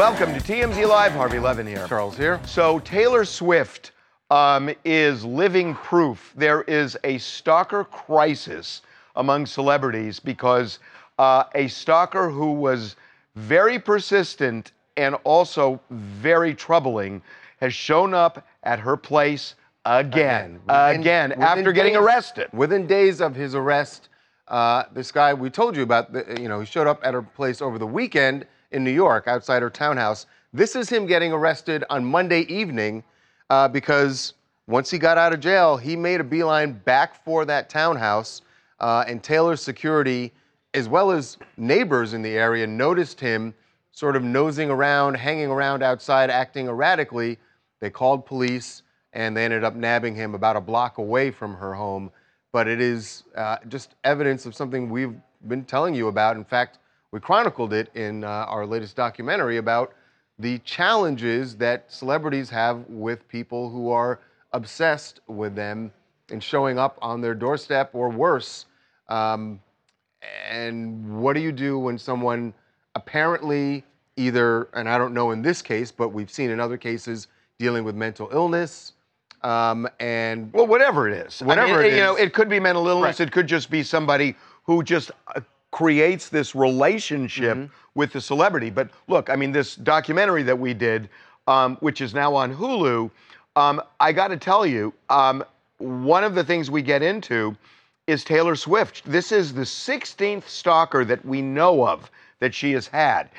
Welcome to TMZ Live. Harvey Levin here. Charles here. So Taylor Swift um, is living proof there is a stalker crisis among celebrities because uh, a stalker who was very persistent and also very troubling has shown up at her place again, Within- again, within after getting days- arrested. Within days of his arrest, uh, this guy we told you about, the, you know, he showed up at her place over the weekend in New York, outside her townhouse. This is him getting arrested on Monday evening uh, because once he got out of jail, he made a beeline back for that townhouse, uh, and Taylor's security, as well as neighbors in the area, noticed him sort of nosing around, hanging around outside, acting erratically. They called police and they ended up nabbing him about a block away from her home. But it is uh, just evidence of something we've been telling you about. In fact, we chronicled it in uh, our latest documentary about the challenges that celebrities have with people who are obsessed with them and showing up on their doorstep or worse. Um, and what do you do when someone apparently either, and I don't know in this case, but we've seen in other cases dealing with mental illness, um, and Well, whatever it is. Whatever I mean, it you know, it could be mental illness. Right. It could just be somebody who just uh, creates this relationship Mm-hmm. with the celebrity. But look, I mean, this documentary that we did, um, which is now on Hulu, um, I got to tell you, um, one of the things we get into is Taylor Swift. This is the 16th stalker that we know of that she has had.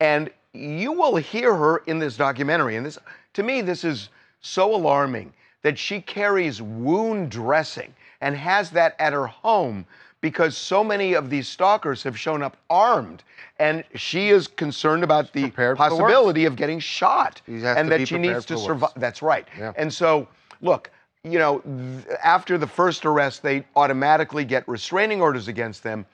And you will hear her in this documentary. And this, to me, this is so alarming that she carries wound dressing and has that at her home because so many of these stalkers have shown up armed. And she is concerned about the for the possibility of getting shot and that she needs to survive. That's right. Yeah. And so, look, you know, th- after the first arrest, they automatically get restraining orders against them.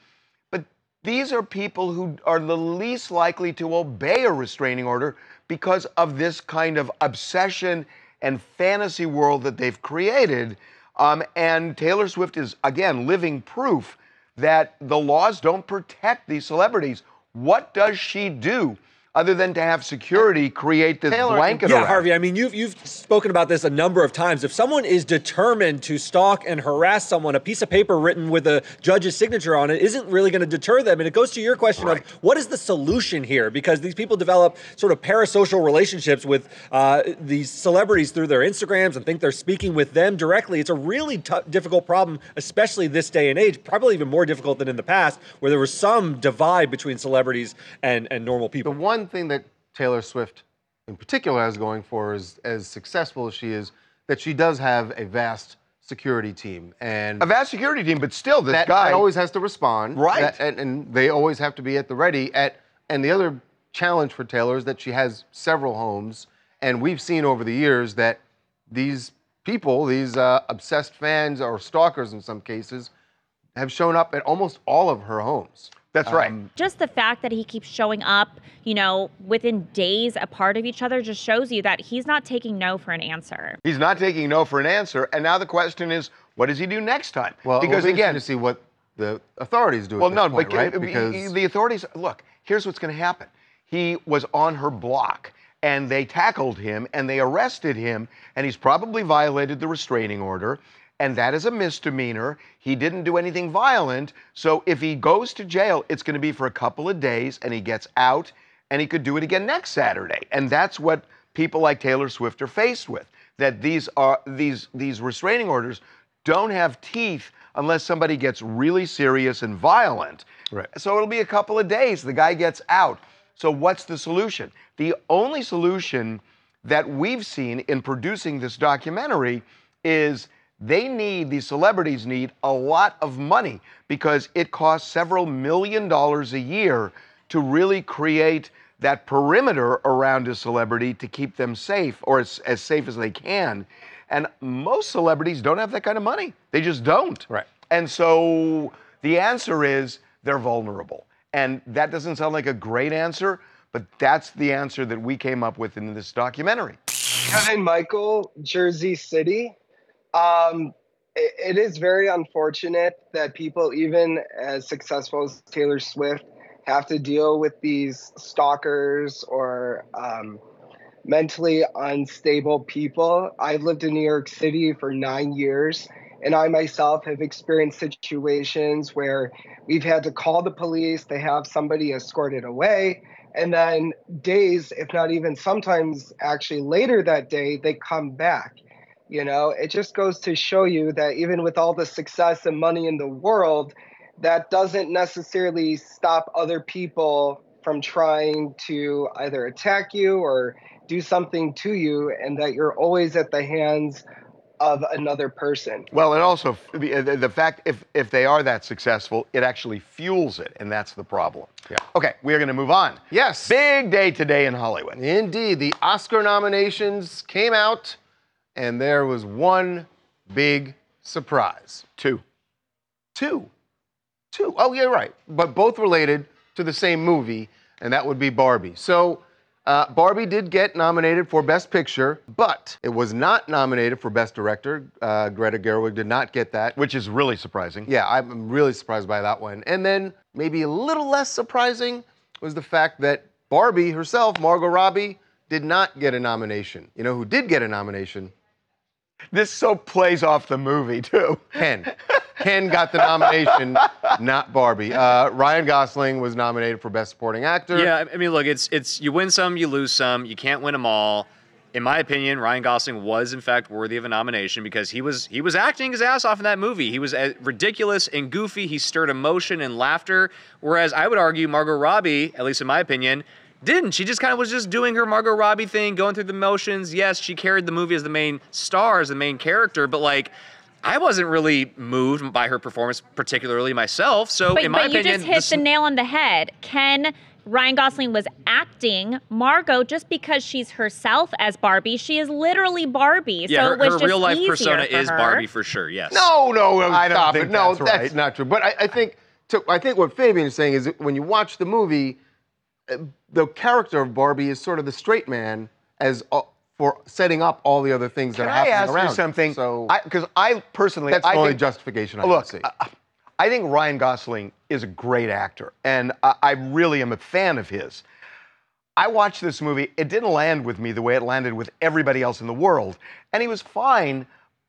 But these are people who are the least likely to obey a restraining order because of this kind of obsession and fantasy world that they've created. Um, and Taylor Swift is, again, living proof that the laws don't protect these celebrities. What does she do other than to have security create this Taylor, blanket Yeah, around? Harvey. I mean, you've you've spoken about this a number of times. If someone is determined to stalk and harass someone, a piece of paper written with a judge's signature on it isn't really going to deter them. And it goes to your question Right. of what is the solution here? Because these people develop sort of parasocial relationships with uh, these celebrities through their Instagrams and think they're speaking with them directly. It's a really tou- difficult problem, especially this day and age. Probably even more difficult than in the past, where there was some divide between celebrities and and normal people. the people. One thing that Taylor Swift in particular has going for her is as successful as she is, that she does have a vast security team. And a vast security team, but still, this that, guy that always has to respond. Right. That- and, and they always have to be at the ready. At and the other challenge for Taylor is that she has several homes, and we've seen over the years that these people, these uh, obsessed fans or stalkers in some cases, have shown up at almost all of her homes. That's right. Um, just the fact that he keeps showing up, you know, within days apart of each other just shows you that he's not taking no for an answer. He's not taking no for an answer. And now the question is, what does he do next time? Well, because it'll be again, to see what the authorities do. well, at no, this point, but right? because the authorities look. Here's what's going to happen. He was on her block, and they tackled him, and they arrested him, and he's probably violated the restraining order. And that is a misdemeanor. He didn't do anything violent. So if he goes to jail, it's going to be for a couple of days and he gets out and he could do it again next Saturday. And that's what people like Taylor Swift are faced with. That these are these these restraining orders don't have teeth unless somebody gets really serious and violent. Right. So it'll be a couple of days. The guy gets out. So what's the solution? The only solution that we've seen in producing this documentary is they need, these celebrities need a lot of money because it costs several million dollars a year to really create that perimeter around a celebrity to keep them safe or as, as safe as they can. And most celebrities don't have that kind of money. They just don't. Right. And so the answer is they're vulnerable. And that doesn't sound like a great answer, but that's the answer that we came up with in this documentary. Kevin Michael, Jersey City. Um, it, it is very unfortunate that people, even as successful as Taylor Swift, have to deal with these stalkers or um, mentally unstable people. I've lived in New York City for nine years, and I myself have experienced situations where we've had to call the police, they have somebody escorted away, and then days, if not even sometimes actually later that day, they come back. You know, it just goes to show you that even with all the success and money in the world, that doesn't necessarily stop other people from trying to either attack you or do something to you, and that you're always at the hands of another person. Well, and also the, fact if if they are that successful, it actually fuels it, and that's the problem. Yeah. Okay, we are going to move on. Yes. Big day today in Hollywood. Indeed, the Oscar nominations came out, and there was one big surprise. Two. Two. Two. Oh, yeah, right. But both related to the same movie, and that would be Barbie. So, uh, Barbie did get nominated for Best Picture, but it was not nominated for Best Director. Uh, Greta Gerwig did not get that. Which is really surprising. Yeah, I'm really surprised by that one. And then maybe a little less surprising was the fact that Barbie herself, Margot Robbie, did not get a nomination. You know who did get a nomination? This so plays off the movie too. Ken. Ken got the nomination, not Barbie. Uh, Ryan Gosling was nominated for Best Supporting Actor. Yeah, I mean, look, it's it's you win some, you lose some. You can't win them all. In my opinion, Ryan Gosling was in fact worthy of a nomination because he was he was acting his ass off in that movie. He was uh, ridiculous and goofy. He stirred emotion and laughter. Whereas I would argue Margot Robbie, at least in my opinion, didn't. She just kind of was just doing her Margot Robbie thing, going through the motions. Yes, she carried the movie as the main star, as the main character, but like. I wasn't really moved by her performance, particularly myself. So, But, in my but you opinion, just hit this- the nail on the head. Ken Ryan Gosling was acting Margot just because she's herself as Barbie. She is literally Barbie. yeah, so her, it was her just real life persona is her. Barbie for sure. Yes. No, no, no I don't stop think it. No, that's right. not true. But I, I think to, I think what Fabian is saying is that when you watch the movie, the character of Barbie is sort of the straight man as uh, for setting up all the other things Can that are I happening ask around. you something? So because I, personally, that's I the only think, justification I Look, can see. I- I think Ryan Gosling is a great actor, and I, I really am a fan of his. I watched this movie. It didn't land with me the way it landed with everybody else in the world, and he was fine,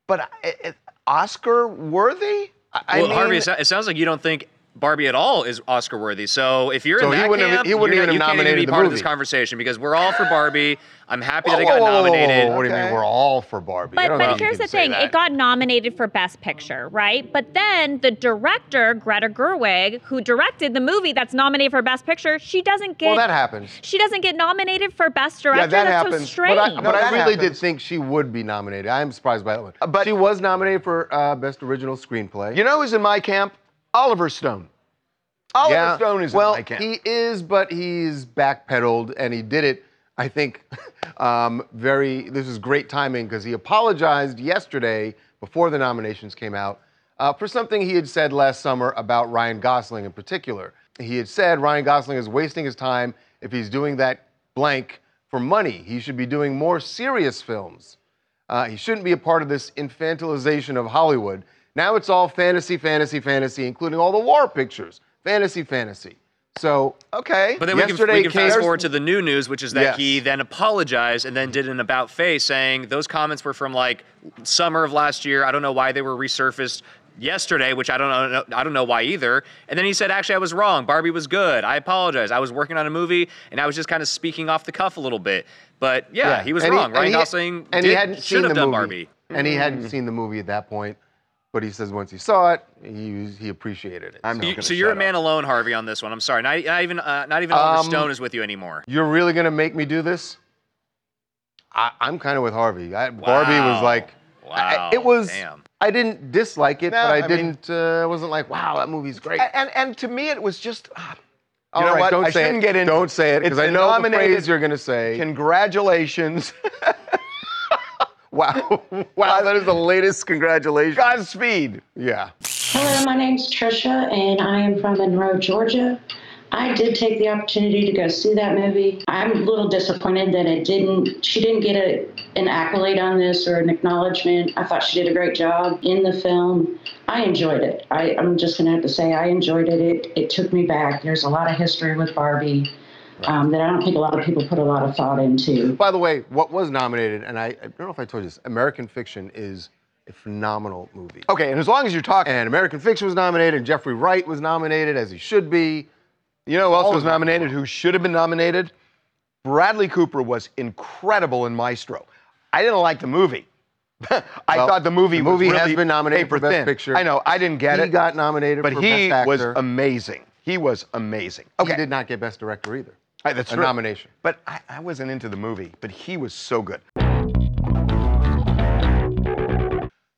but it, it, Oscar worthy. I, I well, mean, Harvey, it sounds like you don't think Barbie at all is Oscar worthy. So if you're So in he that wouldn't have- camp, he wouldn't you're even not- have you can't even be the part of this conversation because we're all for Barbie. I'm happy that Whoa, it got whoa, whoa, whoa, whoa, nominated. What do you mean? We're all for Barbie. But, but here's the thing that. it got nominated for Best Picture, right? But then the director, Greta Gerwig, who directed the movie that's nominated for Best Picture, she doesn't get Well, that happens. she doesn't get nominated for Best Director. Yeah, that that's so happens. strange. But I, No, but I that really did think she would be nominated. I'm surprised by that one. But- she was nominated for uh, Best Original Screenplay. you know who's in my camp? Oliver Stone. Oliver Stone is well, in my camp. he is, but he's backpedaled, and he did it. I think um, very. This is great timing because he apologized yesterday before the nominations came out uh, for something he had said last summer about Ryan Gosling in particular. He had said Ryan Gosling is wasting his time if he's doing that blank for money. He should be doing more serious films. Uh, he shouldn't be a part of this infantilization of Hollywood. Now it's all fantasy, fantasy, fantasy, including all the war pictures. Fantasy, fantasy. So, okay. But then we can, Yesterday we can fast forward to the new news, which is that Yes. he then apologized and then did an about face saying those comments were from like summer of last year. I don't know why they were resurfaced yesterday, which I don't know. I don't know why either. And then he said, actually, I was wrong. Barbie was good. I apologize. I was working on a movie and I was just kind of speaking off the cuff a little bit. But yeah, he was And wrong. and Ryan Gosling and did, he hadn't should seen have the done movie. Barbie. And he hadn't mm-hmm. seen the movie at that point. But he says once he saw it, he, he appreciated it. I'm So- you, so you're a shut man alone, Harvey, on this one. I'm sorry. Not, not even uh, not even Oliver Um, Stone is with you anymore. You're really gonna make me do this? I, I'm kind of with Harvey. I, Barbie was Wow. like, I- it was. Damn. I I didn't dislike it, No, but I, I didn't. uh, I wasn't like, wow, that movie's great. And, and and to me, it was just. ah, All you know right, what? don't I say shouldn't it. get into Don't say it because I know the nominated- phrase you're gonna say. Congratulations. wow, wow, that is the latest. Congratulations. Godspeed. Yeah. Hello, my name's Trisha, and I am from Monroe, Georgia. I did take the opportunity to go see that movie. I'm a little disappointed that it didn't. She didn't get a, an accolade on this or an acknowledgement. I thought she did a great job in the film. I enjoyed it. I, I'm just gonna have to say I enjoyed it. It it took me back. There's a lot of history with Barbie um, that I don't think a lot of people put a lot of thought into. By the way, what was nominated, and I, I don't know if I told you this, American Fiction is a phenomenal movie. Okay, and as long as you're talking, And American Fiction was nominated, and Jeffrey Wright was nominated, as he should be. you know who else all was nominated? Who should have been nominated? Bradley Cooper was incredible in Maestro. I didn't like the movie. I Well, thought the movie the movie was has been nominated for Best thin. Picture. I know. I didn't get he it. He got nominated but for he Best was amazing. He was amazing. Okay. He Okay, did not get Best Director either. That's a true. nomination. But I, I wasn't into the movie. But he was so good.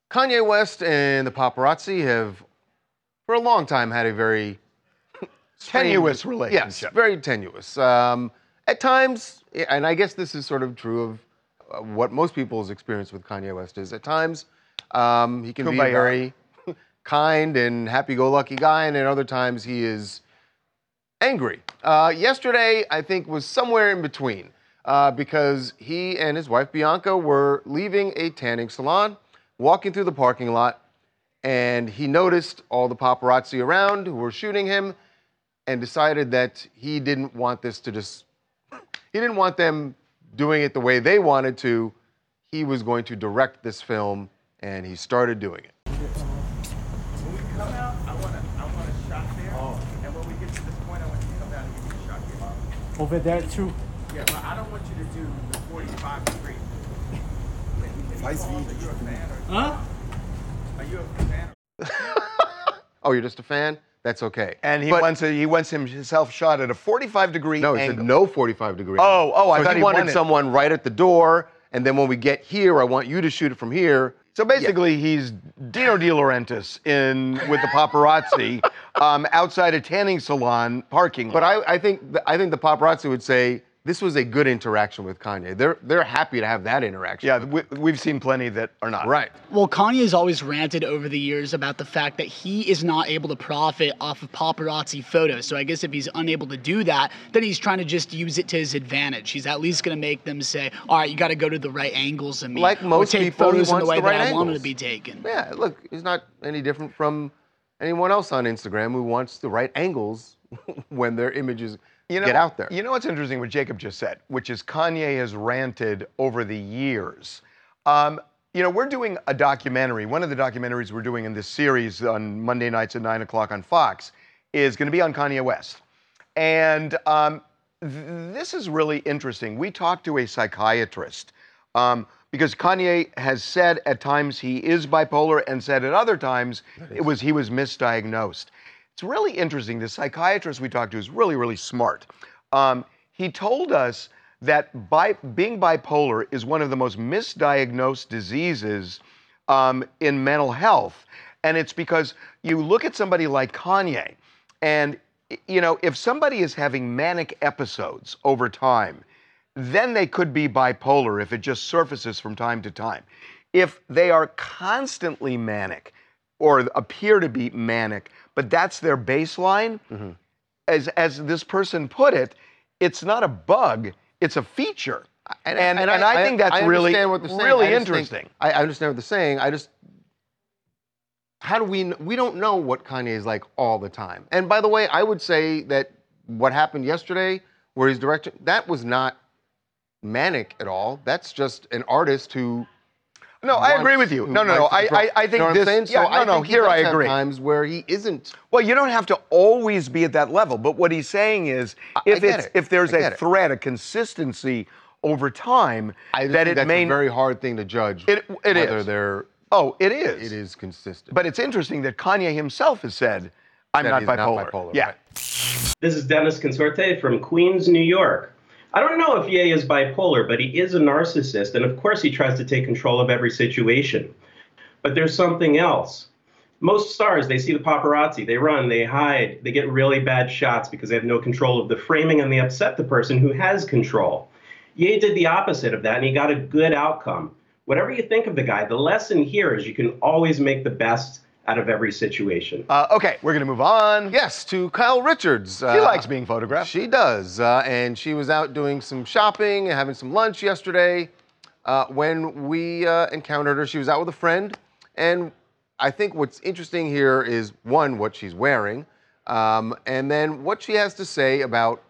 Kanye West and the paparazzi have, for a long time, had a very Tenuous Yes, very tenuous. Um, at times, and I guess this is sort of true of uh, what most people's experience with Kanye West is. At times, um, he can be a very kind and happy-go-lucky guy, and at other times he is angry. Uh, yesterday, I think, was somewhere in between uh, because he and his wife Bianca were leaving a tanning salon, walking through the parking lot, and he noticed all the paparazzi around who were shooting him, and decided that he didn't want this to just. He didn't want them doing it the way they wanted to. He was going to direct this film, and he started doing it. When we come out, I want to I want a shot there. And when we get to this point, I want you to come down and give me a shot here. Over there too. Yeah, but I don't want you to do the 45 degree. Vice Are you a fan Huh? are you a fan? Oh, you're just a fan? That's okay. And he But- wants a, he wants himself shot at a 45 degree No, he angle. said no 45 degree. Oh, oh, I so thought he he wanted wanted- someone right at the door, and then when we get here, I want you to shoot it from here. So basically, he's Dino De Laurentiis in with the paparazzi um, outside a tanning salon parking. Lot. But I, I think th- I think the paparazzi would say this was a good interaction with Kanye. They're they're happy to have that interaction. yeah, we, we've seen plenty that are not. Right. Well, Kanye's always ranted over the years about the fact that he is not able to profit off of paparazzi photos. So I guess if he's unable to do that, then he's trying to just use it to his advantage. He's at least going to make them say, "All right, you got to go to the right angles and me, Like or most take people, photos in the wants way the right that I wanted to be taken." Yeah. Look, he's not any different from anyone else on Instagram who wants the right angles when their images You know, get out there. You know what's interesting? What Jacob just said, which is Kanye has ranted over the years. Um, you know, we're doing a documentary. One of the documentaries we're doing in this series on Monday nights at nine o'clock on Fox is going to be on Kanye West, and um, th- this is really interesting. We talked to a psychiatrist um, because Kanye has said at times he is bipolar, and said at other times it was he was misdiagnosed. It's really interesting. The psychiatrist we talked to is really, really smart. Um, he told us that bi- being bipolar is one of the most misdiagnosed diseases um, in mental health. And it's because you look at somebody like Kanye, and you know, if somebody is having manic episodes over time, then they could be bipolar if it just surfaces from time to time. If they are constantly manic or appear to be manic, but that's their baseline, mm-hmm. as, as this person put it, it's not a bug, it's a feature. And, and, I, think that's I really, really I just think- interesting. I, I understand what they're saying. I just how do we we don't know what Kanye is like all the time. And by the way, I would say that what happened yesterday, where he's directing, that was not manic at all. That's just an artist who. No, I agree with you. No, no, no. I, I, I think you know this. I'm? Yeah, so I no, no. think Here does I agree. Times where he isn't. Well, you don't have to always be at that level, but what he's saying is, if it's it. if there's a get it. thread, a consistency over time, I that think it that's may. a very hard thing to judge. It- it whether is. they're oh, it is. it is consistent. But it's interesting that Kanye himself has said, "I'm That not he's not bipolar." bipolar, Yeah. right. This is Dennis Consorte from Queens, New York. I don't know if Ye is bipolar, but he is a narcissist, and of course he tries to take control of every situation. But there's something else. Most stars, they see the paparazzi, they run, they hide, they get really bad shots because they have no control of the framing and they upset the person who has control. Ye did the opposite of that and he got a good outcome. Whatever you think of the guy, the lesson here is you can always make the best out of every situation. Uh, okay, we're going to move on. Yes, to Kyle Richards. She likes being photographed. She does. Uh, and she was out doing some shopping and having some lunch yesterday uh, when we uh, encountered her. She was out with a friend. And I think what's interesting here is one, what she's wearing, um, and then what she has to say about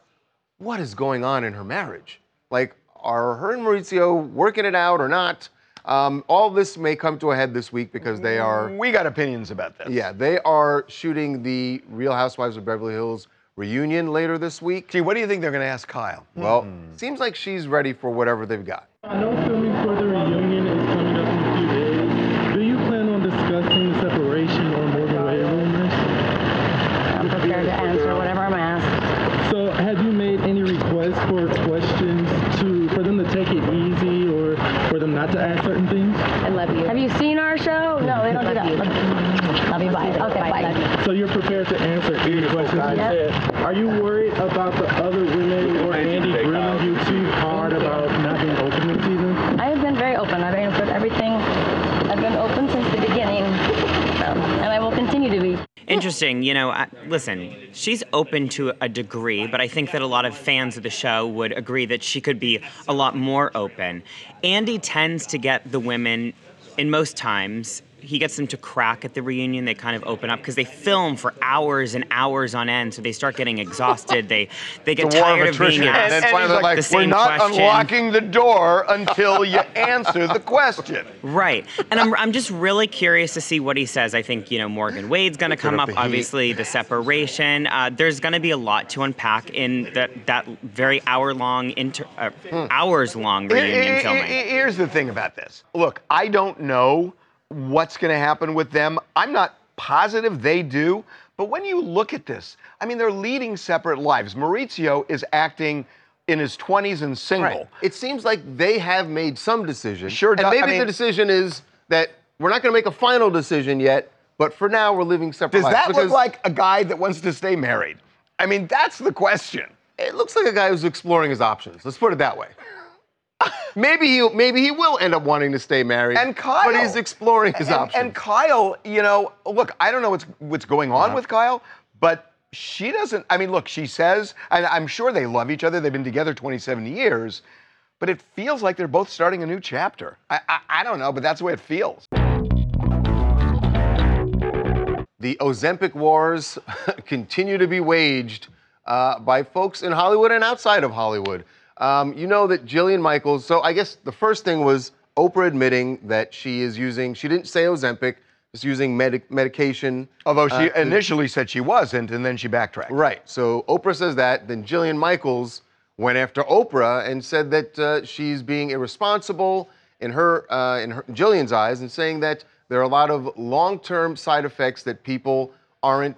what is going on in her marriage. Like, are her and Mauricio working it out or not? Um, all this may come to a head this week because they are. We got opinions about this. Yeah, they are shooting the Real Housewives of Beverly Hills reunion later this week. Gee, what do you think they're going to ask Kyle? Well, seems like she's ready for whatever they've got. I know filming for the reunion is coming up in a few days. Do you plan on discussing separation or moving away rumors? I'm prepared to answer whatever I'm asked. So, have you made any requests for questions to for them to take it easy or for them not to ask certain things? I love you. Have you seen our show? No, they don't do that. Love you. Bye. Okay, bye. So you're prepared to answer any questions you said. Are you worried about the other women or Andy grilling you too hard about not being open this season? I have been very open. I've answered everything. I've been open since the beginning, so, and I will continue to be. Interesting. You know, I, listen, she's open to a degree, but I think that a lot of fans of the show would agree that she could be a lot more open. Andy tends to get the women, in most times, he gets them to crack at the reunion. They kind of open up because they film for hours and hours on end, so they start getting exhausted. They they get It's a war of tired of being attrition. asked And- and he's the like, same We're not question. unlocking the door until you answer the question. Right. And I'm, I'm just really curious to see what he says. I think, you know, Morgan Wade's going to come up up, the obviously, the separation. Uh, there's going to be a lot to unpack in that, that very hour long, inter, uh, hours long Here- reunion here- filming. here- Here's the thing about this. Look, I don't know what's going to happen with them. I'm not positive they do. But when you look at this, I mean, they're leading separate lives. Mauricio is acting in his 20s and single. Right. It seems like they have made some decision. Sure And does. maybe I mean- the decision is that we're not going to make a final decision yet, but for now we're living separate lives. Does lives. that look like a guy that wants to stay married? I mean, that's the question. It looks like a guy who's exploring his options. Let's put it that way. Maybe he maybe he will end up wanting to stay married. And Kyle. But he's exploring his and, options. And Kyle, you know, look, I don't know what's what's going on Uh-huh. with Kyle, but she doesn't. I mean, look, she says, and I'm sure they love each other. They've been together 27 years, but it feels like they're both starting a new chapter. I, I, I don't know, but that's the way it feels. The Ozempic wars continue to be waged uh, by folks in Hollywood and outside of Hollywood. Um, you know that Jillian Michaels, so I guess the first thing was Oprah admitting that she is using, she didn't say Ozempic, just using medic medication. Although she uh, initially said she wasn't, and then she backtracked. Right. So Oprah says that. Then Jillian Michaels went after Oprah and said that uh, she's being irresponsible in her, uh, in her Jillian's eyes, and saying that there are a lot of long-term side effects that people aren't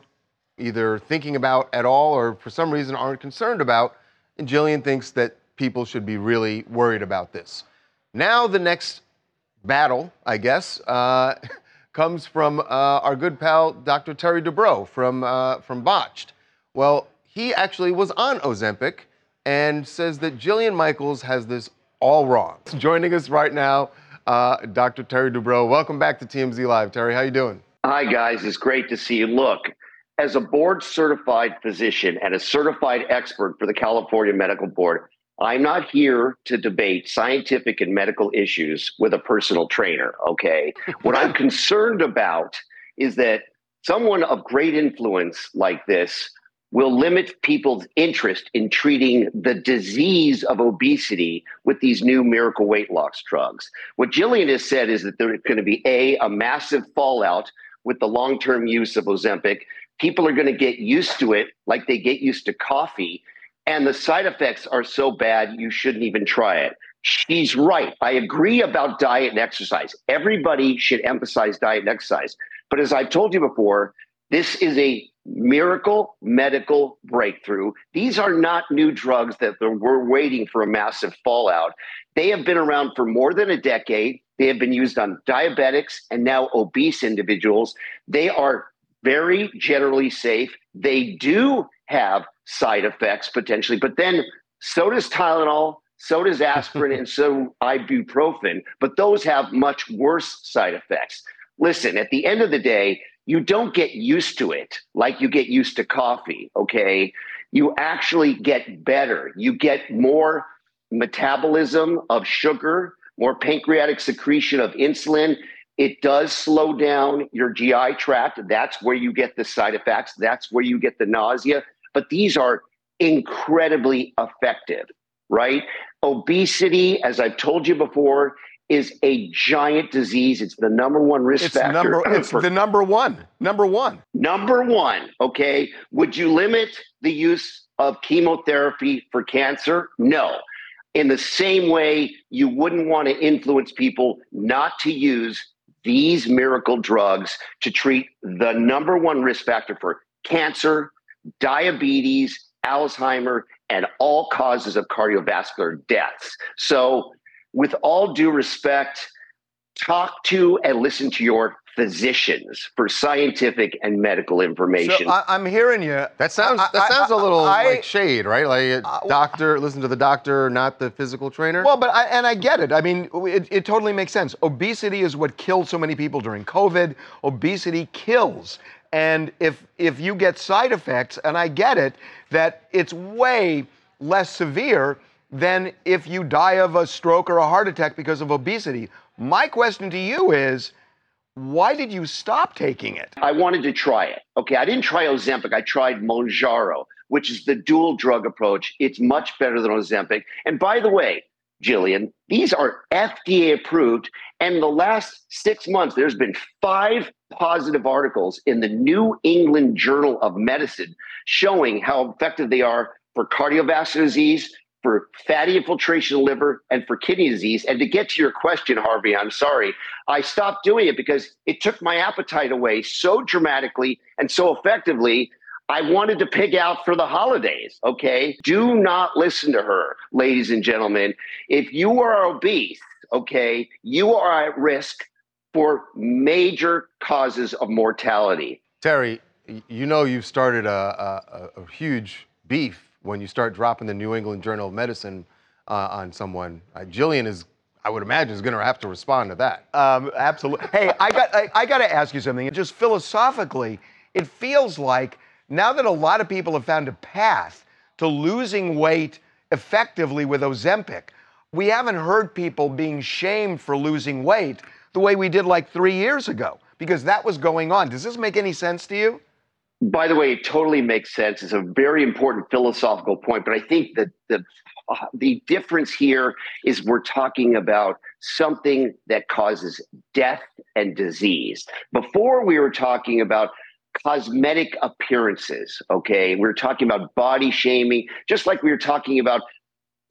either thinking about at all or for some reason aren't concerned about. And Jillian thinks that people should be really worried about this. Now the next battle, I guess, uh, comes from uh, our good pal Dr. Terry Dubrow from uh, from Botched. Well, he actually was on Ozempic and says that Jillian Michaels has this all wrong. Joining us right now, uh, Dr. Terry Dubrow. Welcome back to TMZ Live, Terry. How you doing? Hi, guys. It's great to see you. Look, as a board certified physician and a certified expert for the California Medical Board, I'm not here to debate scientific and medical issues with a personal trainer, okay? what I'm concerned about is that someone of great influence like this will limit people's interest in treating the disease of obesity with these new miracle weight loss drugs. What Jillian has said is that there's going to be a a massive fallout with the long-term use of Ozempic. People are going to get used to it like they get used to coffee, and the side effects are so bad you shouldn't even try it. She's right. I agree about diet and exercise. Everybody should emphasize diet and exercise. But as I've told you before, this is a miracle medical breakthrough. These are not new drugs that we're waiting for a massive fallout. They have been around for more than a decade. They have been used on diabetics and now obese individuals. They are very generally safe. They do have side effects potentially, but then so does Tylenol, so does aspirin, and so ibuprofen, but those have much worse side effects. Listen, at the end of the day, you don't get used to it like you get used to coffee, okay? You actually get better. You get more metabolism of sugar, more pancreatic secretion of insulin. It does slow down your GI tract. That's where you get the side effects. That's where you get the nausea. But these are incredibly effective, right? Obesity, as I've told you before, is a giant disease. It's the number one risk It's factor. number. It's the number one. Number one. Number one, okay. Would you limit the use of chemotherapy for cancer? No. In the same way, you wouldn't want to influence people not to use these miracle drugs to treat the number one risk factor for cancer, diabetes, Alzheimer, and all causes of cardiovascular deaths. So, with all due respect, talk to and listen to your physicians for scientific and medical information. So I, I'm hearing you. That sounds that I- sounds a little I- like shade, right? Like uh, doctor, listen to the doctor, not the physical trainer. Well, but I, and I get it. I mean, it, it totally makes sense. Obesity is what killed so many people during COVID. Obesity kills. And if if you get side effects, and I get it, that it's way less severe than if you die of a stroke or a heart attack because of obesity. My question to you is, why did you stop taking it? I wanted to try it. Okay, I didn't try Ozempic. I tried Mounjaro, which is the dual drug approach. It's much better than Ozempic. And by the way, Jillian, these are FDA approved. And the last six months, there's been five positive articles in the New England Journal of Medicine showing how effective they are for cardiovascular disease, for fatty infiltration of liver, and for kidney disease. And to get to your question, Harvey, I'm sorry, I stopped doing it because it took my appetite away so dramatically and so effectively. I wanted to pig out for the holidays, okay? Do not listen to her, ladies and gentlemen. If you are obese, okay, you are at risk for major causes of mortality. Terry, you know you've started a, a, a huge beef when you start dropping the New England Journal of Medicine uh, on someone. Uh, Jillian is, I would imagine, is going to have to respond to that. Um, absolutely. Hey, I got I, I got to ask you something. Just philosophically, it feels like now that a lot of people have found a path to losing weight effectively with Ozempic, we haven't heard people being shamed for losing weight the way we did like three years ago because that was going on. Does this make any sense to you? By the way, it totally makes sense. It's a very important philosophical point, but I think that the uh, the difference here is we're talking about something that causes death and disease. Before we were talking about cosmetic appearances, okay? We were talking about body shaming, just like we were talking about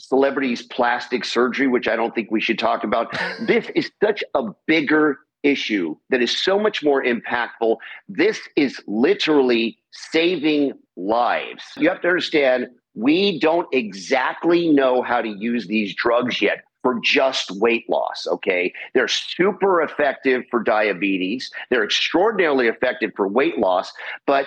celebrities' plastic surgery, which I don't think we should talk about. This is such a bigger issue that is so much more impactful. This is literally saving lives. You have to understand, we don't exactly know how to use these drugs yet for just weight loss, okay? They're super effective for diabetes, they're extraordinarily effective for weight loss, but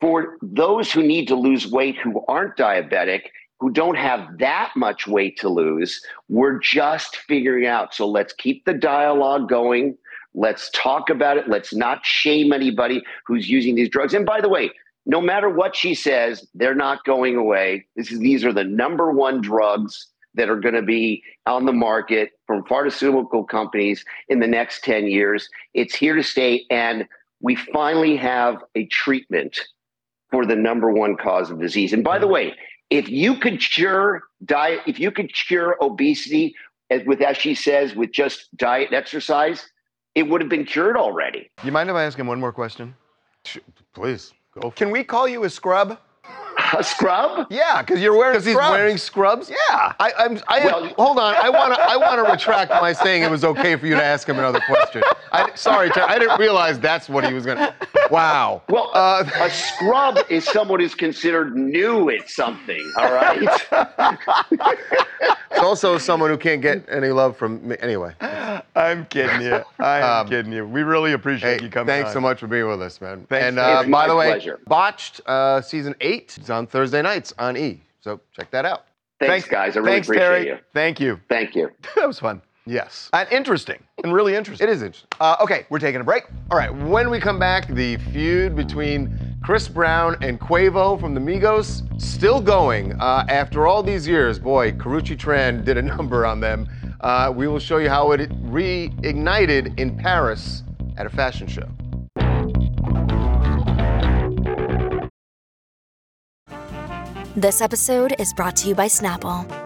for those who need to lose weight who aren't diabetic, who don't have that much weight to lose, we're just figuring out. So let's keep the dialogue going. Let's talk about it. Let's not shame anybody who's using these drugs. And by the way, no matter what she says, they're not going away. This is, these are the number one drugs that are going to be on the market from pharmaceutical companies in the next 10 years. It's here to stay. And we finally have a treatment for the number one cause of disease. And by the mm-hmm. way, if you could cure diet, if you could cure obesity as with as she says, with just diet and exercise, it would have been cured already. You mind if I ask him one more question? Please go. Can we call you a scrub? A scrub? Yeah, because you're wearing Because he's wearing scrubs. Yeah. I, I'm. I, Well- hold on. I want to. I want to retract my saying it was okay for you to ask him another question. I, sorry, I didn't realize that's what he was gonna. Wow. Well, Uh, a scrub is someone who's considered new at something. All right. It's also someone who can't get any love from me. Anyway. I'm kidding you. I am Um, kidding you. We really appreciate Hey, you coming thanks on. so much for being with us, man. Thanks and uh, It's by my the way, pleasure. Botched uh, season eight is on Thursday nights on E. So check that out. Thanks, guys. I really Thanks, appreciate Terry. you. Thank you. Thank you. that was fun. Yes. And interesting. And really interesting. It is interesting. Uh, okay, we're taking a break. All right, when we come back, the feud between Chris Brown and Quavo from the Migos still going uh, after all these years. Boy, Karrueche Tran did a number on them. Uh, we will show you how it reignited in Paris at a fashion show. This episode is brought to you by Snapple.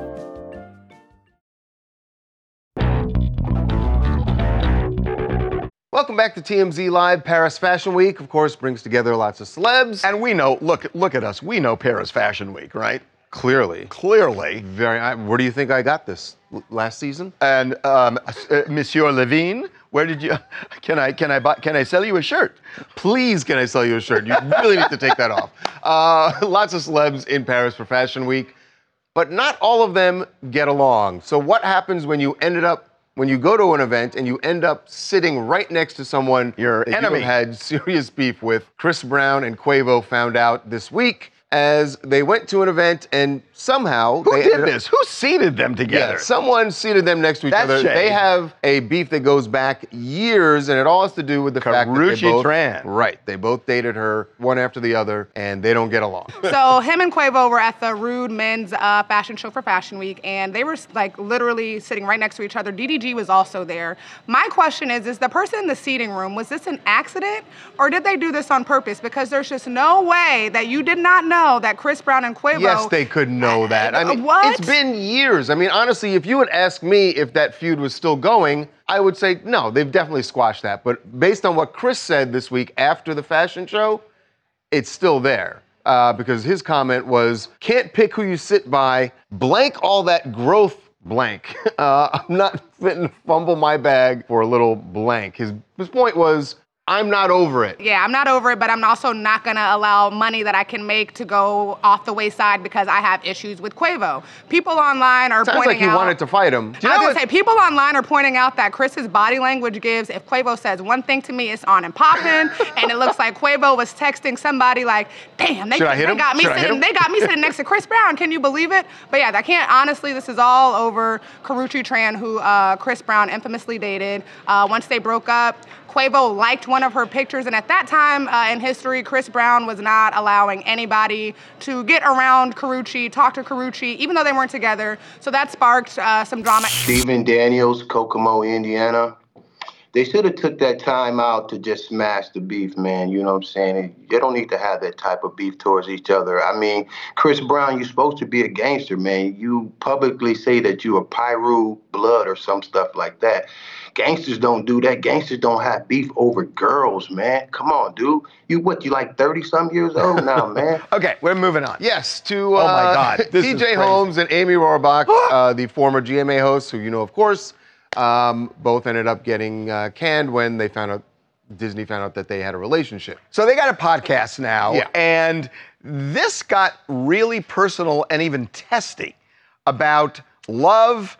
Welcome back to TMZ Live. Paris Fashion Week, of course, brings together lots of celebs. And we know, look, look at us. We know Paris Fashion Week, right? Clearly. Clearly. Very. I, where do you think I got this L- last season? And um, uh, Monsieur Levine, where did you? Can I can I buy, can I sell you a shirt? Please, can I sell you a shirt? You really need to take that off. Uh, lots of celebs in Paris for Fashion Week, but not all of them get along. So what happens when you ended up when you go to an event and you end up sitting right next to someone Your enemy. you had serious beef with? Chris Brown and Quavo found out this week as they went to an event and somehow Who they did ended up- this? Who seated them together? yeah, someone seated them next to each That's other. shady. They have a beef that goes back years, and it all has to do with the fact that they Karrueche both Tran. right. They both dated her one after the other, and they don't get along. so him and Quavo were at the Rhude Men's uh, fashion show for Fashion Week, and they were like literally sitting right next to each other. DDG was also there. My question is: Is the person in the seating room was this an accident, or did they do this on purpose? Because there's just no way that you did not know that Chris Brown and Quavo. yes, they could know that. I mean, what? it's been years. I mean, honestly, if you would ask me if that feud was still going, I would say no. They've definitely squashed that. But based on what Chris said this week after the fashion show, it's still there. Uh, because his comment was, can't pick who you sit by, blank all that growth blank. Uh, I'm not fitting to fumble my bag for a little blank. His, his point was, I'm not over it. Yeah, I'm not over it, but I'm also not gonna allow money that I can make to go off the wayside because I have issues with Quavo. People online are Sounds pointing like he out. wanted to fight him. I gonna say people online are pointing out that Chris's body language gives if Quavo says one thing to me, it's on and popping, and it looks like Quavo was texting somebody like, "Damn, they, they got me Should I hit sitting, they got me sitting next to Chris Brown. Can you believe it?" But yeah, I can't. Honestly, this is all over Karrueche Tran, who uh, Chris Brown infamously dated. Uh, once they broke up, Quavo liked one of her pictures, and at that time uh, in history, Chris Brown was not allowing anybody to get around Karrueche, talk to Karrueche, even though they weren't together. So that sparked uh, some drama. Stephen Daniels, Kokomo, Indiana. They should have took that time out to just smash the beef, man. You know what I'm saying? They don't need to have that type of beef towards each other. I mean, Chris Brown, you're supposed to be a gangster, man. You publicly say that you are Piru blood or some stuff like that. Gangsters don't do that. Gangsters don't have beef over girls, man. Come on, dude. You what? You like 30 some years old now, man? Okay, we're moving on. Yes, to Oh uh, my God, this is TJ. Holmes and Amy Robach, uh, the former GMA hosts, who you know, of course, um, both ended up getting uh, canned when they found out Disney found out that they had a relationship. So they got a podcast now, Yeah. and this got really personal and even testy about love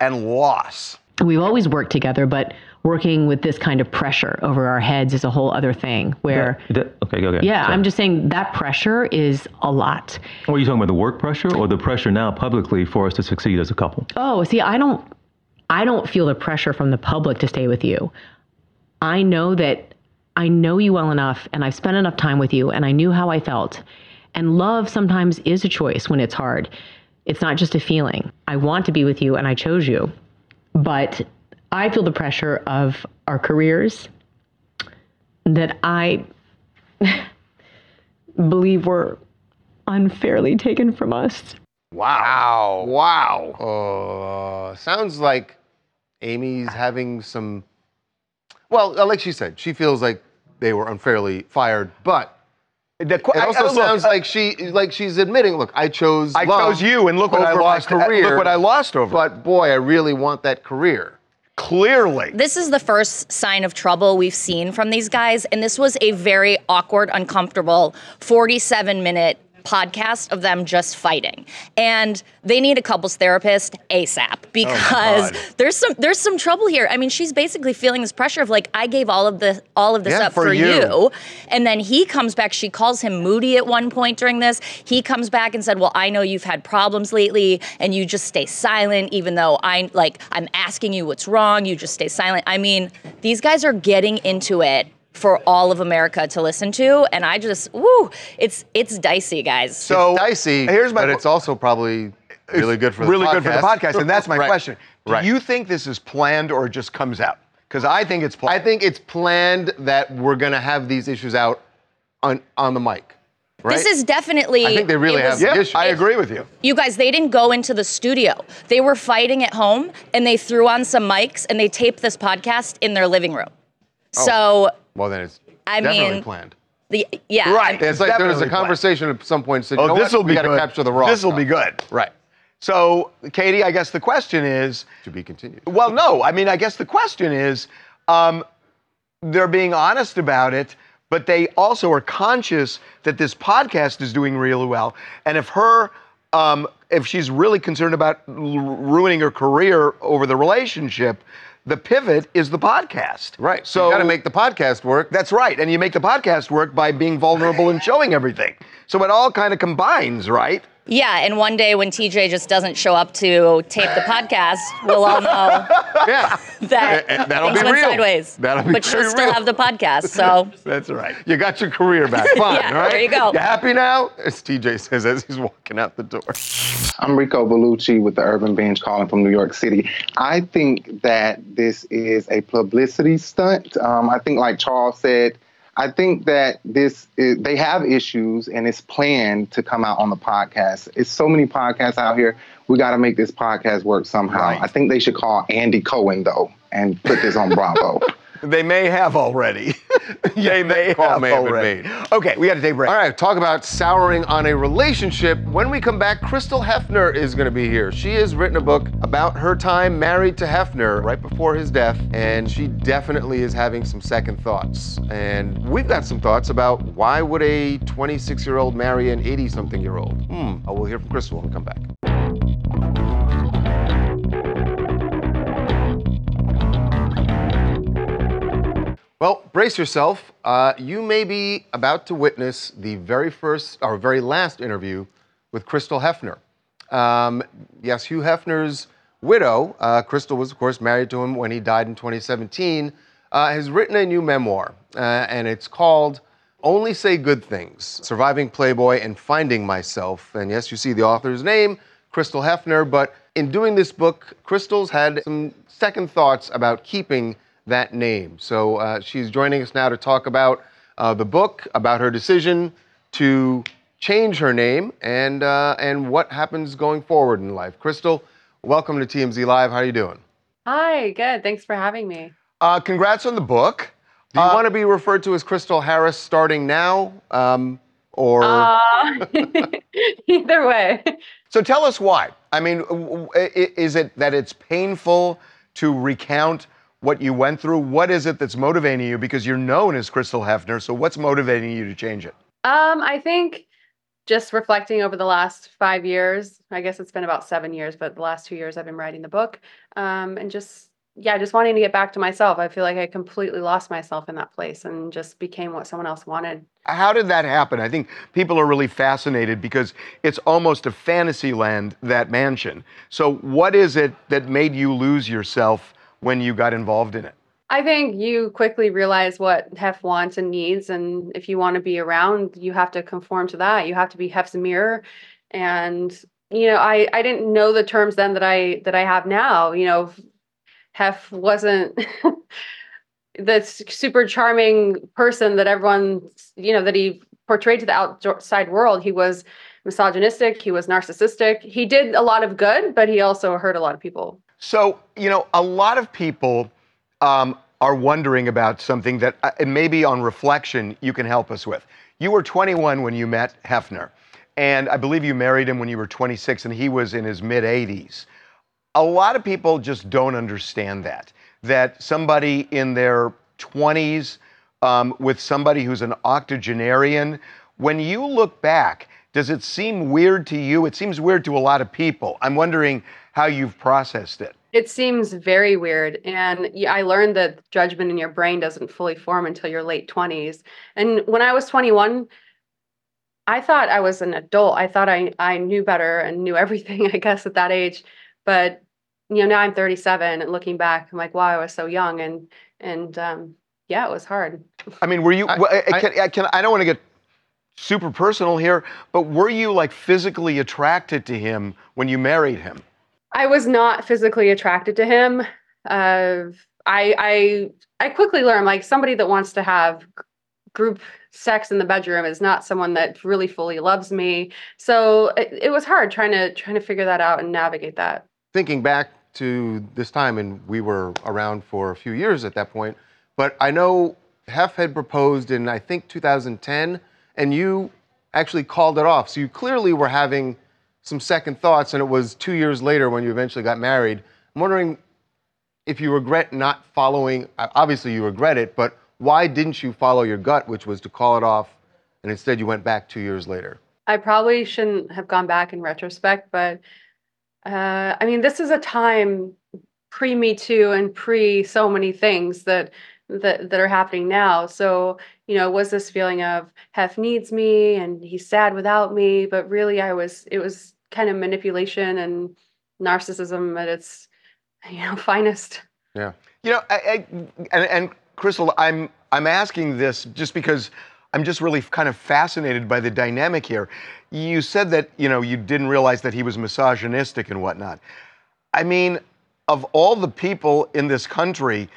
and loss. We've always worked together, but working with this kind of pressure over our heads is a whole other thing where okay, go ahead. yeah, Sorry. I'm just saying that pressure is a lot. What are you talking about? The work pressure or the pressure now publicly for us to succeed as a couple? Oh, see, I don't I don't feel the pressure from the public to stay with you. I know that I know you well enough and I've spent enough time with you and I knew how I felt. And love sometimes is a choice when it's hard. It's not just a feeling. I want to be with you and I chose you. But I feel the pressure of our careers that I believe were unfairly taken from us. Wow. Wow. Uh, sounds like Amy's having some Well, uh, like she said, she feels like they were unfairly fired, but The it I- I- also look, sounds uh, like she like she's admitting, look, I chose I love chose you, and look what I lost- uh, look what I lost over. But boy, I really want that career. Clearly. This is the first sign of trouble we've seen from these guys, and this was a very awkward, uncomfortable 47 minute podcast of them just fighting. And they need a couples therapist ASAP oh because God. there's some there's some trouble here. I mean, she's basically feeling this pressure of like I gave all of the all of this Yeah, up for for, you. you. And then he comes back, she calls him moody at one point during this. He comes back and said, "Well, I know you've had problems lately and you just stay silent even though I like I'm asking you what's wrong, you just stay silent." I mean, these guys are getting into it for all of America to listen to and I just woo, it's it's dicey, guys. So dicey. here's my but it's also probably really good for the really podcast. good for the podcast, and that's my Right. question. Do Right. you think this is planned or it just comes out? Because I think it's planned. I think it's planned that we're gonna have these issues out on on the mic. Right? This is definitely I think they really it have was- the issue. I agree with you. You guys, they didn't go into the studio. They were fighting at home and they threw on some mics and they taped this podcast in their living room. Oh. So, Well, then it's I definitely mean, planned. the yeah. Right. It's like there was a Definitely planned. conversation at some point. Said, Oh, you know this what? will we be got to good. capture the raw. This will stuff. be good. Right. So, Katie, I guess the question is to be continued. Well, no, I mean, I guess the question is, um, they're being honest about it, but they also are conscious that this podcast is doing really well, and if her, um, if she's really concerned about l- ruining her career over the relationship. The pivot is the podcast. Right. So you got to make the podcast work. That's right. And you make the podcast work by being vulnerable and showing everything. So it all kind of combines, right? Yeah, and one day when TJ just doesn't show up to tape the podcast, we'll all know yeah. that Eh, eh, that'll things be went real. sideways. That'll be but she'll very still real. have the podcast. So That's right. You got your career back. Fine, Yeah, right? there you go. You happy now? As TJ says as he's walking out the door. I'm Rico Bellucci with the Urban Bench calling from New York City. I think that this is a publicity stunt. Um, I think, like Charles said, I think that this is, they have issues and it's planned to come out on the podcast. It's so many podcasts out here. We got to make this podcast work somehow. I think they should call Andy Cohen though and put this on Bravo. They may have already. they may Call may have been made. Okay, we got to take a break. All right, talk about souring on a relationship. When we come back, Crystal Hefner is going to be here. She has written a book about her time married to Hefner right before his death, and she definitely is having some second thoughts. And we've got some thoughts about why would a 26-year-old marry an 80-something-year-old? Hmm. Oh, we'll hear from Crystal when we come back. Well, brace yourself. Uh, you may be about to witness the very first or very last interview with Crystal Hefner. Um, yes, Hugh Hefner's widow, uh, Crystal was, of course, married to him when he died in 2017, uh, has written a new memoir, uh, and it's called Only Say Good Things Surviving Playboy and Finding Myself. And yes, you see the author's name, Crystal Hefner, but in doing this book, Crystal's had some second thoughts about keeping that name. So uh, she's joining us now to talk about uh, the book, about her decision to change her name, and uh, and what happens going forward in life. Crystal, welcome to TMZ Live. How are you doing? Hi, good. Thanks for having me. Uh, congrats on the book. Do you want to be referred to as Crystal Harris starting now, um, or? Uh, either way. So tell us why. I mean, w- w- i- is it that it's painful to recount what you went through? What is it that's motivating you? Because you're known as Crystal Hefner. So what's motivating you to change it? Um, I think just reflecting over the last five years, I guess it's been about seven years, but the last two years I've been writing the book. Um, and just, yeah, just wanting to get back to myself. I feel like I completely lost myself in that place and just became what someone else wanted. How did that happen? I think people are really fascinated because it's almost a fantasy land, that mansion. So, what is it that made you lose yourself when you got involved in it? I think you quickly realize what Hef wants and needs, and if you want to be around, you have to conform to that. You have to be Hef's mirror, and you know, I I didn't know the terms then that I that I have now. You know, Hef wasn't the super charming person that everyone you know that he portrayed to the outside world. He was misogynistic. He was narcissistic. He did a lot of good, but he also hurt a lot of people. So, you know, a lot of people um, are wondering about something that uh, and maybe on reflection you can help us with. You were 21 when you met Hefner, and I believe you married him when you were 26, and he was in his mid 80s. A lot of people just don't understand that. That somebody in their 20s um, with somebody who's an octogenarian, when you look back, does it seem weird to you? It seems weird to a lot of people. I'm wondering how you've processed it. It seems very weird. And I learned that judgment in your brain doesn't fully form until your late 20s. And when I was 21, I thought I was an adult. I thought I, I knew better and knew everything, I guess, at that age. But you know, now I'm 37 and looking back, I'm like, wow, I was so young. And and um, yeah, it was hard. I mean, were you? I, I, can, I, can, I don't want to get super personal here, but were you like physically attracted to him when you married him? I was not physically attracted to him. Uh, I I I quickly learned like somebody that wants to have group sex in the bedroom is not someone that really fully loves me. So it, it was hard trying to trying to figure that out and navigate that. Thinking back to this time, and we were around for a few years at that point, but I know Hef had proposed in I think 2010, and you actually called it off. So you clearly were having some second thoughts, and it was two years later when you eventually got married. I'm wondering if you regret not following, obviously you regret it, but why didn't you follow your gut, which was to call it off, and instead you went back two years later? I probably shouldn't have gone back in retrospect, but uh, I mean, this is a time pre Me Too and pre so many things that that that are happening now. So, you know, was this feeling of Hef needs me and he's sad without me, but really I was it was kind of manipulation and narcissism at its you know finest. Yeah. You know, I, I, and, and Crystal, I'm I'm asking this just because I'm just really kind of fascinated by the dynamic here. You said that you know you didn't realize that he was misogynistic and whatnot. I mean, of all the people in this country,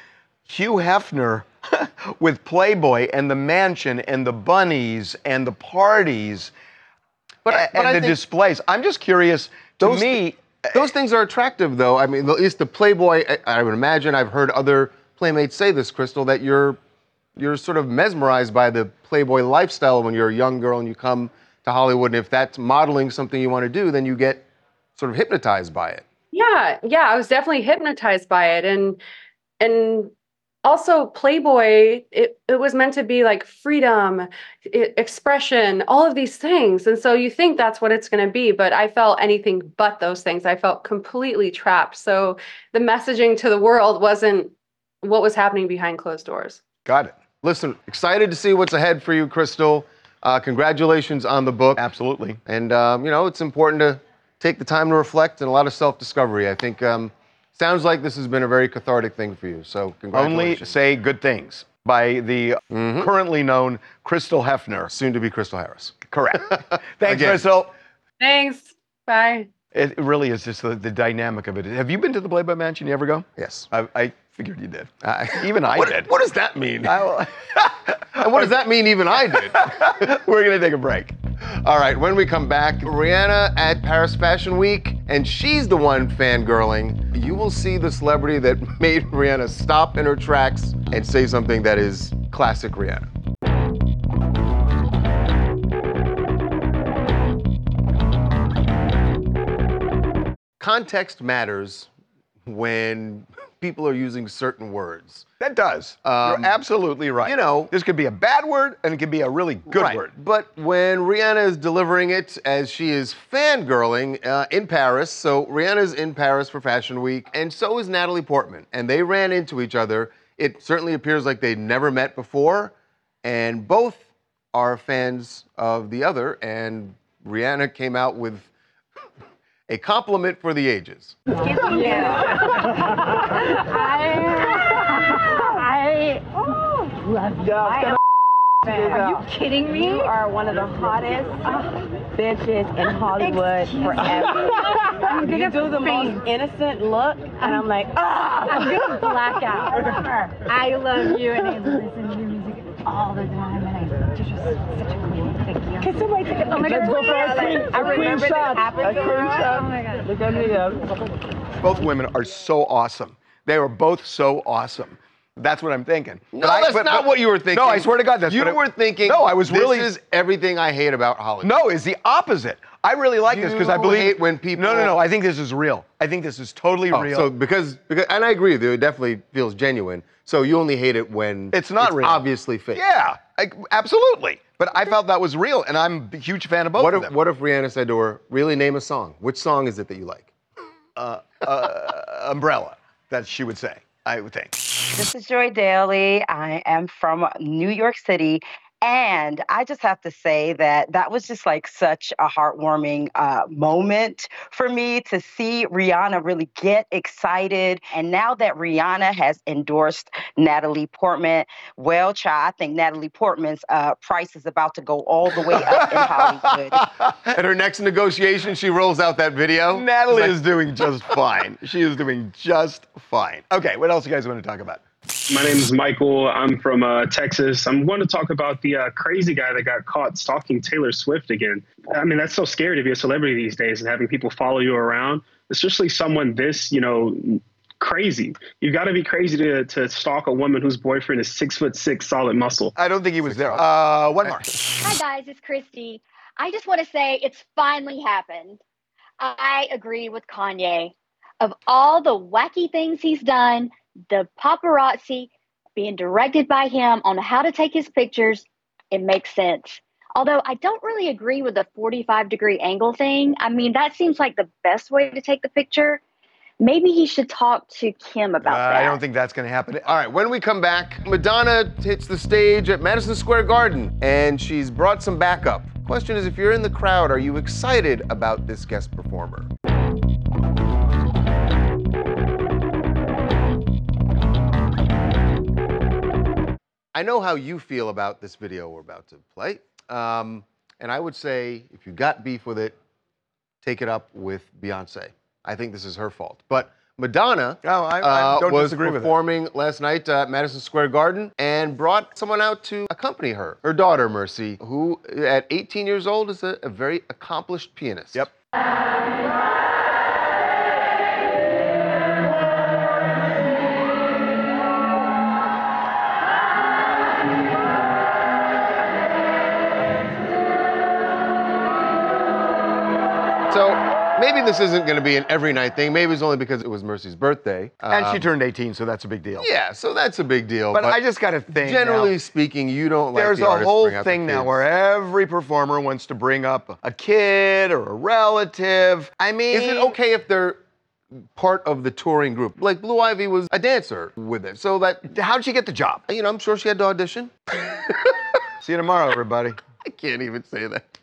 Hugh Hefner with Playboy and the mansion and the bunnies and the parties but, and, but the think displays. I'm just curious. To those, me, those things are attractive, though. I mean, at least the Playboy. I, I would imagine I've heard other playmates say this, Crystal, that you're you're sort of mesmerized by the Playboy lifestyle when you're a young girl and you come to Hollywood. And if that's modeling something you want to do, then you get sort of hypnotized by it. Yeah, yeah, I was definitely hypnotized by it, and and also Playboy. It it was meant to be like freedom, I- expression, all of these things, and so you think that's what it's going to be, but I felt anything but those things. I felt completely trapped. So the messaging to the world wasn't what was happening behind closed doors. Got it. Listen, excited to see what's ahead for you, Crystal. Uh, congratulations on the book. Absolutely. And um, you know, it's important to take the time to reflect and a lot of self-discovery. I think um, sounds like this has been a very cathartic thing for you. So Only congratulations. say good things by the mm-hmm. currently known Crystal Hefner. Soon to be Crystal Harris. Correct. Thanks, Again. Crystal. Thanks. Bye. It really is just the, the dynamic of it. Have you been to the Playboy Mansion? You ever go? Yes. I, I figured you did. even I what, did. What does that mean? I, and what does that mean? Even I did. We're gonna take a break. All right. When we come back, Rihanna at Paris Fashion Week, and she's the one fangirling. You will see the celebrity that made Rihanna stop in her tracks and say something that is classic Rihanna. Context matters when people are using certain words. That does. Um, You're absolutely right. You know, this could be a bad word and it could be a really good right. word. But when Rihanna is delivering it as she is fangirling uh, in Paris, so Rihanna's in Paris for Fashion Week, and so is Natalie Portman, and they ran into each other. It certainly appears like they'd never met before, and both are fans of the other, and Rihanna came out with a compliment for the ages. I, I love you. I am Are you kidding me? You are one of the hottest bitches in Hollywood forever. I'm you do the most innocent look, and I'm like, ah! I'm gonna black out. I love you, and I listen to your music all the time, and I you're just such a queen. Thank you. Can somebody take a Oh my picture? God, go for a queen- I a queen remember this shot. happened A queen shot. Oh my god. Look at me, yeah. Both women are so awesome. They are both so awesome. That's what I'm thinking. No, But I- that's but- not but- what you were thinking. No, I swear to God, that's you what I- were thinking. No, I was this really. This is everything I hate about Hollywood. No, it's the opposite. I really like this because I believe hate when people- No, no, no. I think this is real. I think this is totally Oh, real. So because because and I agree with you, it definitely feels genuine. So you only hate it when It's not real. obviously fake. yeah, I- absolutely. But I felt that was real, and I'm a huge fan of both What of if them. what if Rihanna said to her, really name a song? Which song is it that you like? Uh, uh, umbrella, that she would say. I would think. This is Joy Daly. I am from New York City. And I just have to say that that was just like such a heartwarming uh, moment for me to see Rihanna really get excited. And now that Rihanna has endorsed Natalie Portman, well, child, I think Natalie Portman's uh, price is about to go all the way up in Hollywood. At her next negotiation, she rolls out that video. Natalie Like- is doing just fine. She is doing just fine. Okay, what else you guys want to talk about? My name is Michael. I'm from uh, Texas. I'm going to talk about the uh, crazy guy that got caught stalking Taylor Swift again. I mean, that's so scary to be a celebrity these days and having people follow you around, especially someone this, you know, crazy. You've got to be crazy to, to stalk a woman whose boyfriend is six foot six, solid muscle. I don't think he was there. Uh, one more. Hi guys, it's Christy. I just want to say it's finally happened. I agree with Kanye. Of all the wacky things he's done, the paparazzi being directed by him on how to take his pictures, it makes sense. Although I don't really agree with the 45 degree angle thing. I mean, that seems like the best way to take the picture. Maybe he should talk to Kim about Uh, that. I don't think that's going to happen. All right, when we come back, Madonna hits the stage at Madison Square Garden and she's brought some backup. Question is if you're in the crowd, are you excited about this guest performer? I know how you feel about this video we're about to play. Um, and I would say if you got beef with it, take it up with Beyonce. I think this is her fault. But Madonna Oh, I- I uh, don't was disagree with it. performing last night at Madison Square Garden and brought someone out to accompany her. Her daughter, Mercy, who at 18 years old is a, a very accomplished pianist. Yep. Maybe this isn't going to be an every night thing. Maybe it's only because it was Mercy's birthday. And she Um, turned 18, so that's a big deal. Yeah, so that's a big deal. But, I just got to think. Generally now, speaking, you don't like there's the a artists whole bring out thing now kids. where every performer wants to bring up a kid or a relative. I mean, Is it okay if they're part of the touring group? Like Blue Ivy was a dancer with it, so that how'd she get the job? You know, I'm sure she had to audition. See you tomorrow, everybody. I can't even say that.